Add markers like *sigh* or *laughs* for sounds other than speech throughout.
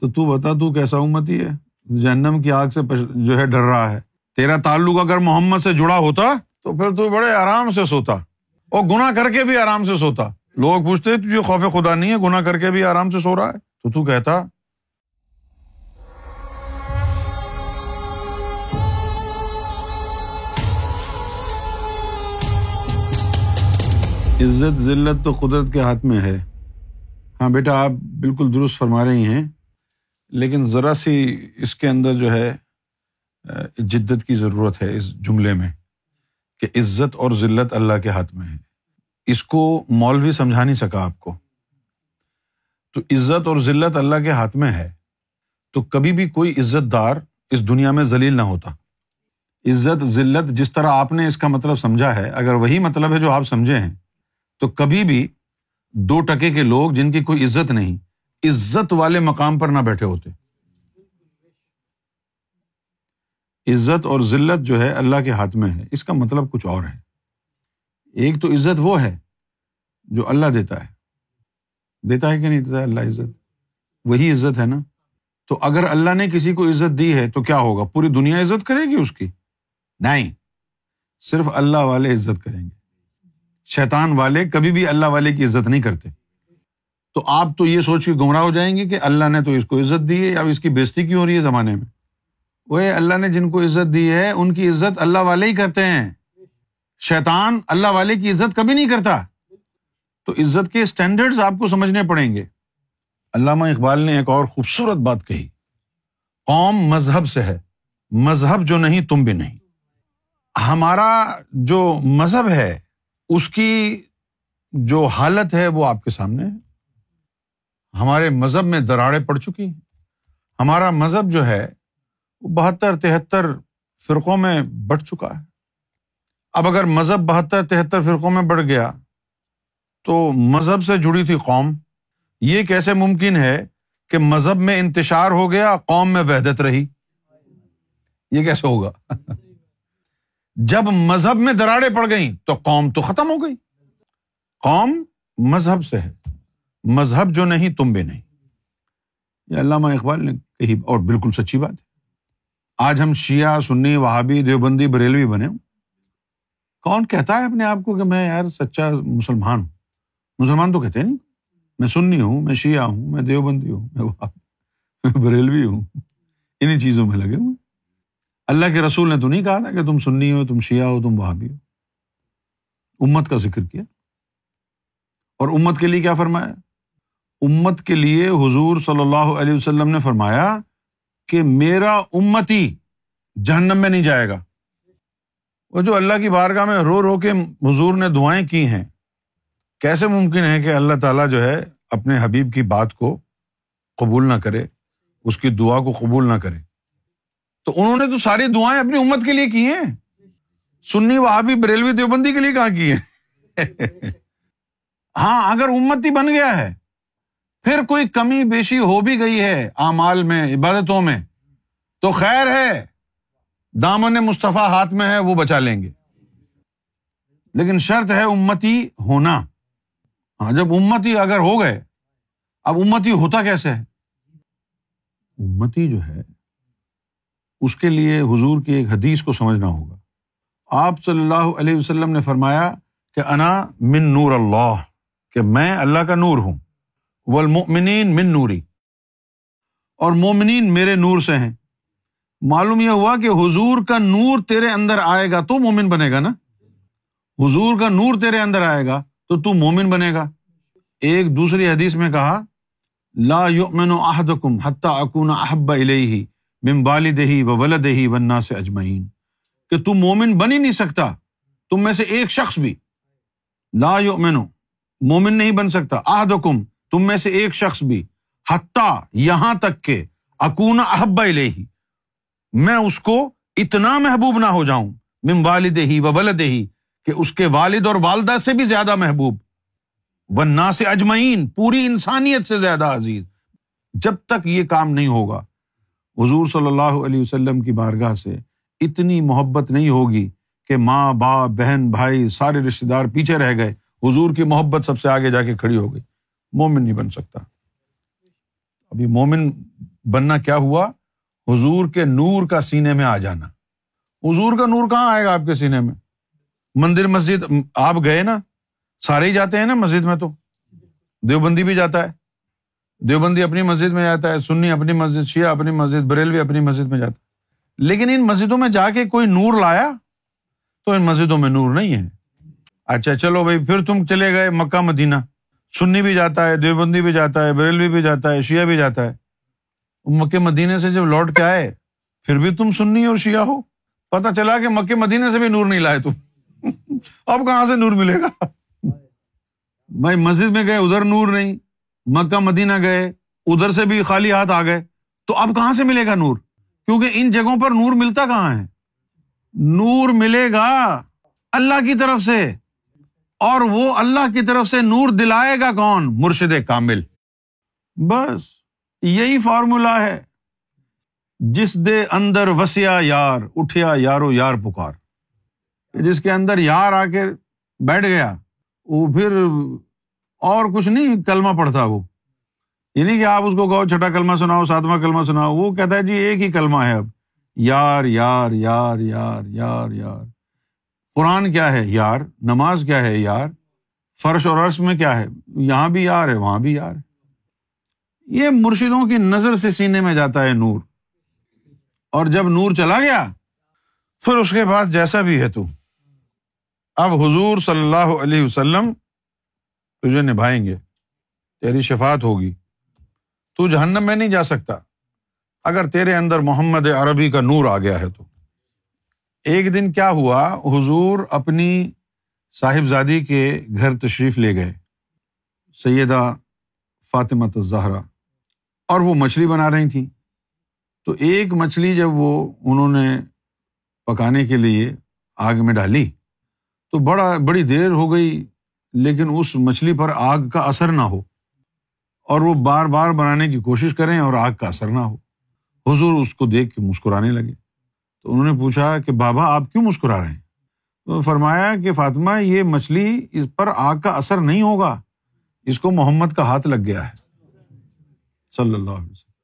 تو تو بتا، تو کیسا امتی ہے؟ جہنم کی آگ سے جو ہے ڈر رہا ہے۔ تیرا تعلق اگر محمد سے جڑا ہوتا تو پھر تو بڑے آرام سے سوتا۔ اور گنا کر کے بھی آرام سے سوتا۔ لوگ پوچھتے تجھے خوف خدا نہیں ہے؟ گنا کر کے بھی آرام سے سو رہا ہے۔ تو تو کہتا، عزت، ذلت تو قدرت کے ہاتھ میں ہے۔ ہاں بیٹا، آپ بالکل درست فرما رہی ہیں۔ لیکن ذرا سی اس کے اندر جو ہے جدت کی ضرورت ہے اس جملے میں کہ عزت اور ذلت اللہ کے ہاتھ میں ہے۔ اس کو مولوی سمجھا نہیں سکا آپ کو۔ تو عزت اور ذلت اللہ کے ہاتھ میں ہے، تو کبھی بھی کوئی عزت دار اس دنیا میں ذلیل نہ ہوتا۔ عزت، ذلت جس طرح آپ نے اس کا مطلب سمجھا ہے، اگر وہی مطلب ہے جو آپ سمجھے ہیں، تو کبھی بھی دو ٹکے کے لوگ جن کی کوئی عزت نہیں عزت والے مقام پر نہ بیٹھے ہوتے۔ عزت اور ذلت جو ہے اللہ کے ہاتھ میں ہے، اس کا مطلب کچھ اور ہے۔ ایک تو عزت وہ ہے جو اللہ دیتا ہے۔ دیتا ہے کہ نہیں دیتا ہے اللہ عزت؟ وہی عزت ہے نا۔ تو اگر اللہ نے کسی کو عزت دی ہے تو کیا ہوگا؟ پوری دنیا عزت کرے گی اس کی؟ نہیں۔ صرف اللہ والے عزت کریں گے۔ شیطان والے کبھی بھی اللہ والے کی عزت نہیں کرتے۔ تو آپ تو یہ سوچ کے گمراہ ہو جائیں گے کہ اللہ نے تو اس کو عزت دی ہے یا اس کی بےزتی کیوں ہو رہی ہے زمانے میں؟ وہ اللہ نے جن کو عزت دی ہے، ان کی عزت اللہ والے ہی کرتے ہیں۔ شیطان اللہ والے کی عزت کبھی نہیں کرتا۔ تو عزت کے اسٹینڈرڈ آپ کو سمجھنے پڑیں گے۔ علامہ اقبال نے ایک اور خوبصورت بات کہی۔ قوم مذہب سے ہے۔ مذہب جو نہیں، تم بھی نہیں۔ ہمارا جو مذہب ہے، اس کی جو حالت ہے وہ آپ کے سامنے ہے ہمارے مذہب میں دراڑیں پڑ چکی ہیں۔ ہمارا مذہب جو ہے، وہ بہتر تہتر فرقوں میں بٹ چکا ہے۔ اب اگر مذہب بہتر تہتر فرقوں میں بڑھ گیا، تو مذہب سے جڑی تھی قوم۔ یہ کیسے ممکن ہے کہ مذہب میں انتشار ہو گیا، قوم میں وحدت رہی؟ یہ کیسے ہوگا؟ جب مذہب میں دراڑیں پڑ گئیں، تو قوم تو ختم ہو گئی۔ قوم مذہب سے ہے۔ مذہب جو نہیں، تم بھی نہیں۔ یہ علامہ اقبال نے کہی، اور بالکل سچی بات ہے۔ آج ہم شیعہ، سنی، وہابی، دیوبندی، بریلوی بنے ہوں۔ کون کہتا ہے اپنے آپ کو کہ میں یار سچا مسلمان ہوں؟ مسلمان تو کہتے ہیں۔ نہیں میں سنی ہوں، میں شیعہ ہوں، میں دیوبندی ہوں، میں بریلوی ہوں۔ انہیں چیزوں میں لگے ہوئے اللہ کے رسول نے تو نہیں کہا تھا کہ تم سنی ہو، تم شیعہ ہو، تم وہابی ہو۔ امت کا ذکر کیا۔ اور امت کے لیے کیا فرمایا؟ امت کے لیے حضور صلی اللہ علیہ وسلم نے فرمایا کہ میرا امت ہی جہنم میں نہیں جائے گا۔ وہ جو اللہ کی بارگاہ میں رو رو کے حضور نے دعائیں کی ہیں، کیسے ممکن ہے کہ اللہ تعالیٰ جو ہے اپنے حبیب کی بات کو قبول نہ کرے، اس کی دعا کو قبول نہ کرے؟ تو انہوں نے تو ساری دعائیں اپنی امت کے لیے کی ہیں۔ سنی وہابی بریلوی دیوبندی کے لیے کہاں کی ہیں؟ *laughs* ہاں اگر امت ہی بن گیا ہے پھر کوئی کمی بیشی ہو بھی گئی ہے اعمال میں، عبادتوں میں۔ تو خیر ہے، دامن مصطفیٰ ہاتھ میں ہے، وہ بچا لیں گے۔ لیکن شرط ہے امتی ہونا۔ ہاں جب امتی اگر ہو گئے، اب امتی ہوتا کیسے ہے؟ امتی جو ہے، اس کے لیے حضور کی ایک حدیث کو سمجھنا ہوگا۔ آپ صلی اللہ علیہ وسلم نے فرمایا کہ انا من نور اللہ، کہ میں اللہ کا نور ہوں۔ والمؤمنین من نوری۔ اور مومنین میرے نور سے ہیں۔ معلوم یہ ہوا کہ حضور کا نور تیرے اندر آئے گا، تو مومن بنے گا نا۔ حضور کا نور تیرے اندر آئے گا، تو تو مومن بنے گا۔ ایک دوسری حدیث میں کہا، لا یؤمن احدکم حتی اکون احب الیہ من والدہ و ولدہ والناس اجمعین۔ کہ تو مومن بن ہی نہیں سکتا، تم میں سے ایک شخص بھی۔ لا یؤمن، مومن نہیں بن سکتا۔ احدکم تم میں سے ایک شخص بھی۔ حتیٰ یہاں تک کہ اکون احب الیہ۔ میں اس کو اتنا محبوب نہ ہو جاؤں، من والدہ و ولدہ، کہ اس کے والد اور والدہ سے بھی زیادہ محبوب۔ ورنہ سے اجمعین، پوری انسانیت سے زیادہ عزیز۔ جب تک یہ کام نہیں ہوگا، حضور صلی اللہ علیہ وسلم کی بارگاہ سے اتنی محبت نہیں ہوگی کہ ماں، باپ، بہن، بھائی، سارے رشتے دار پیچھے رہ گئے۔ حضور کی محبت سب سے آگے جا کے کھڑی ہو گئی۔ مومن نہیں بن سکتا۔ ابھی مومن بننا کیا ہوا؟ حضور کے نور کا سینے میں آ جانا۔ حضور کا نور کہاں آئے گا آپ کے سینے میں؟ مندر، مسجد، آپ گئے نا؟ سارے ہی جاتے ہیں نا مسجد میں تو۔ دیوبندی بھی جاتا ہے۔ دیوبندی اپنی مسجد میں جاتا ہے، سنی اپنی مسجد، شیعہ اپنی مسجد، بریلوی اپنی مسجد میں جاتا ہے۔ لیکن ان مسجدوں میں جا کے کوئی نور لایا؟ تو ان مسجدوں میں نور نہیں ہے۔ اچھا چلو بھائی، پھر تم چلے گئے مکہ، مدینہ۔ سنی بھی جاتا ہے، دیوبندی بھی جاتا ہے، بریلوی بھی جاتا ہے، شیعہ بھی جاتا ہے۔ مکے مدینے سے جب لوٹ کے آئے، پھر بھی تم سنی اور شیعہ ہو؟ پتا چلا کہ مکے مدینے سے بھی نور نہیں لائے تم۔ اب کہاں سے نور ملے گا؟ بھائی، مسجد میں گئے، ادھر نور نہیں۔ مکہ مدینہ گئے، ادھر سے بھی خالی ہاتھ آ گئے۔ تو اب کہاں سے ملے گا نور؟ کیونکہ ان جگہوں پر نور ملتا کہاں ہے؟ نور ملے گا اللہ کی طرف سے۔ اور وہ اللہ کی طرف سے نور دلائے گا کون؟ مرشد کامل۔ بس، یہی فارمولا ہے۔ جس دے اندر وسیا یار، اٹھیا یارو یار پکار۔ جس کے اندر یار آ کے بیٹھ گیا، وہ پھر اور کچھ نہیں، کلمہ پڑھتا وہ۔ یہ نہیں کہ آپ اس کو کہو، چھٹا کلمہ سناؤ، ساتواں کلمہ سناؤ۔ وہ کہتا ہے جی ایک ہی کلمہ ہے اب۔ یار یار یار یار یار یار۔ قرآن کیا ہے یار؟ نماز کیا ہے یار؟ فرش اور عرش میں کیا ہے؟ یہاں بھی یار ہے، وہاں بھی یار ہے۔ یہ مرشدوں کی نظر سے سینے میں جاتا ہے نور۔ اور جب نور چلا گیا، پھر اس کے بعد جیسا بھی ہے تو۔ اب حضور صلی اللہ علیہ وسلم تجھے نبھائیں گے، تیری شفات ہوگی۔ تو جہنم میں نہیں جا سکتا۔ اگر تیرے اندر محمد عربی کا نور آ گیا ہے تو۔ ایک دن کیا ہوا؟ حضور اپنی صاحبزادی کے گھر تشریف لے گئے۔ سیدہ فاطمہ زہرا اور وہ مچھلی بنا رہی تھیں۔ تو ایک مچھلی جب وہ انہوں نے پکانے کے لیے آگ میں ڈالی، تو بڑا، بڑی دیر ہو گئی، لیکن اس مچھلی پر آگ کا اثر نہ ہو۔ اور وہ بار بار بنانے کی کوشش کریں اور آگ کا اثر نہ ہو۔ حضور اس کو دیکھ کے مسکرانے لگے۔ تو انہوں نے پوچھا کہ بابا، آپ کیوں مسکرا رہے ہیں؟ تو فرمایا کہ فاطمہ، یہ مچھلی اس پر آگ کا اثر نہیں ہوگا، اس کو محمد کا ہاتھ لگ گیا ہے۔ صلی اللہ علیہ وسلم۔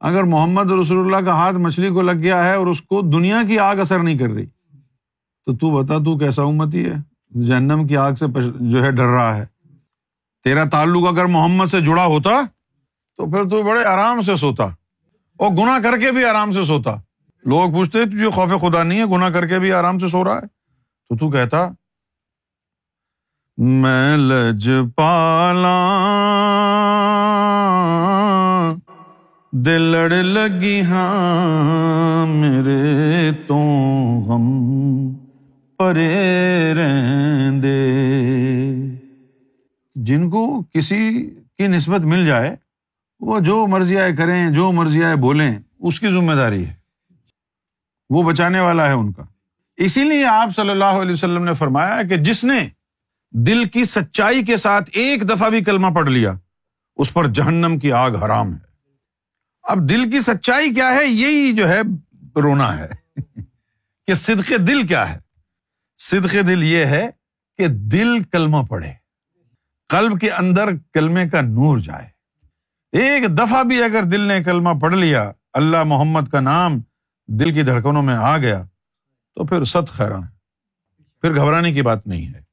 اگر محمد رسول اللہ کا ہاتھ مچھلی کو لگ گیا ہے اور اس کو دنیا کی آگ اثر نہیں کر رہی، تو تو بتا، تو کیسا امتی ہے؟ جہنم کی آگ سے جو ہے ڈر رہا ہے۔ تیرا تعلق اگر محمد سے جڑا ہوتا، تو پھر تو بڑے آرام سے سوتا، اور گنا کر کے بھی آرام سے سوتا۔ لوگ پوچھتے تجھے خوف خدا نہیں ہے؟ گنا کر کے بھی آرام سے سو رہا ہے۔ تو تو کہتا، میں لج پالا، دلڑ لگی ہاں میرے تو ہم پرے رہندے۔ جن کو کسی کی نسبت مل جائے، وہ جو مرضی آئے کریں، جو مرضی آئے بولیں، اس کی ذمہ داری ہے۔ وہ بچانے والا ہے ان کا۔ اسی لیے آپ صلی اللہ علیہ وسلم نے فرمایا کہ جس نے دل کی سچائی کے ساتھ ایک دفعہ بھی کلمہ پڑھ لیا، اس پر جہنم کی آگ حرام ہے۔ اب دل کی سچائی کیا ہے؟ یہی جو ہے، رونا ہے۔ کہ صدق دل کیا ہے؟ صدق دل یہ ہے کہ دل کلمہ پڑھے، قلب کے اندر کلمے کا نور جائے۔ ایک دفعہ بھی اگر دل نے کلمہ پڑھ لیا، اللہ محمد کا نام دل کی دھڑکنوں میں آ گیا تو پھر ست خیران پھر گھبرانے کی بات نہیں ہے۔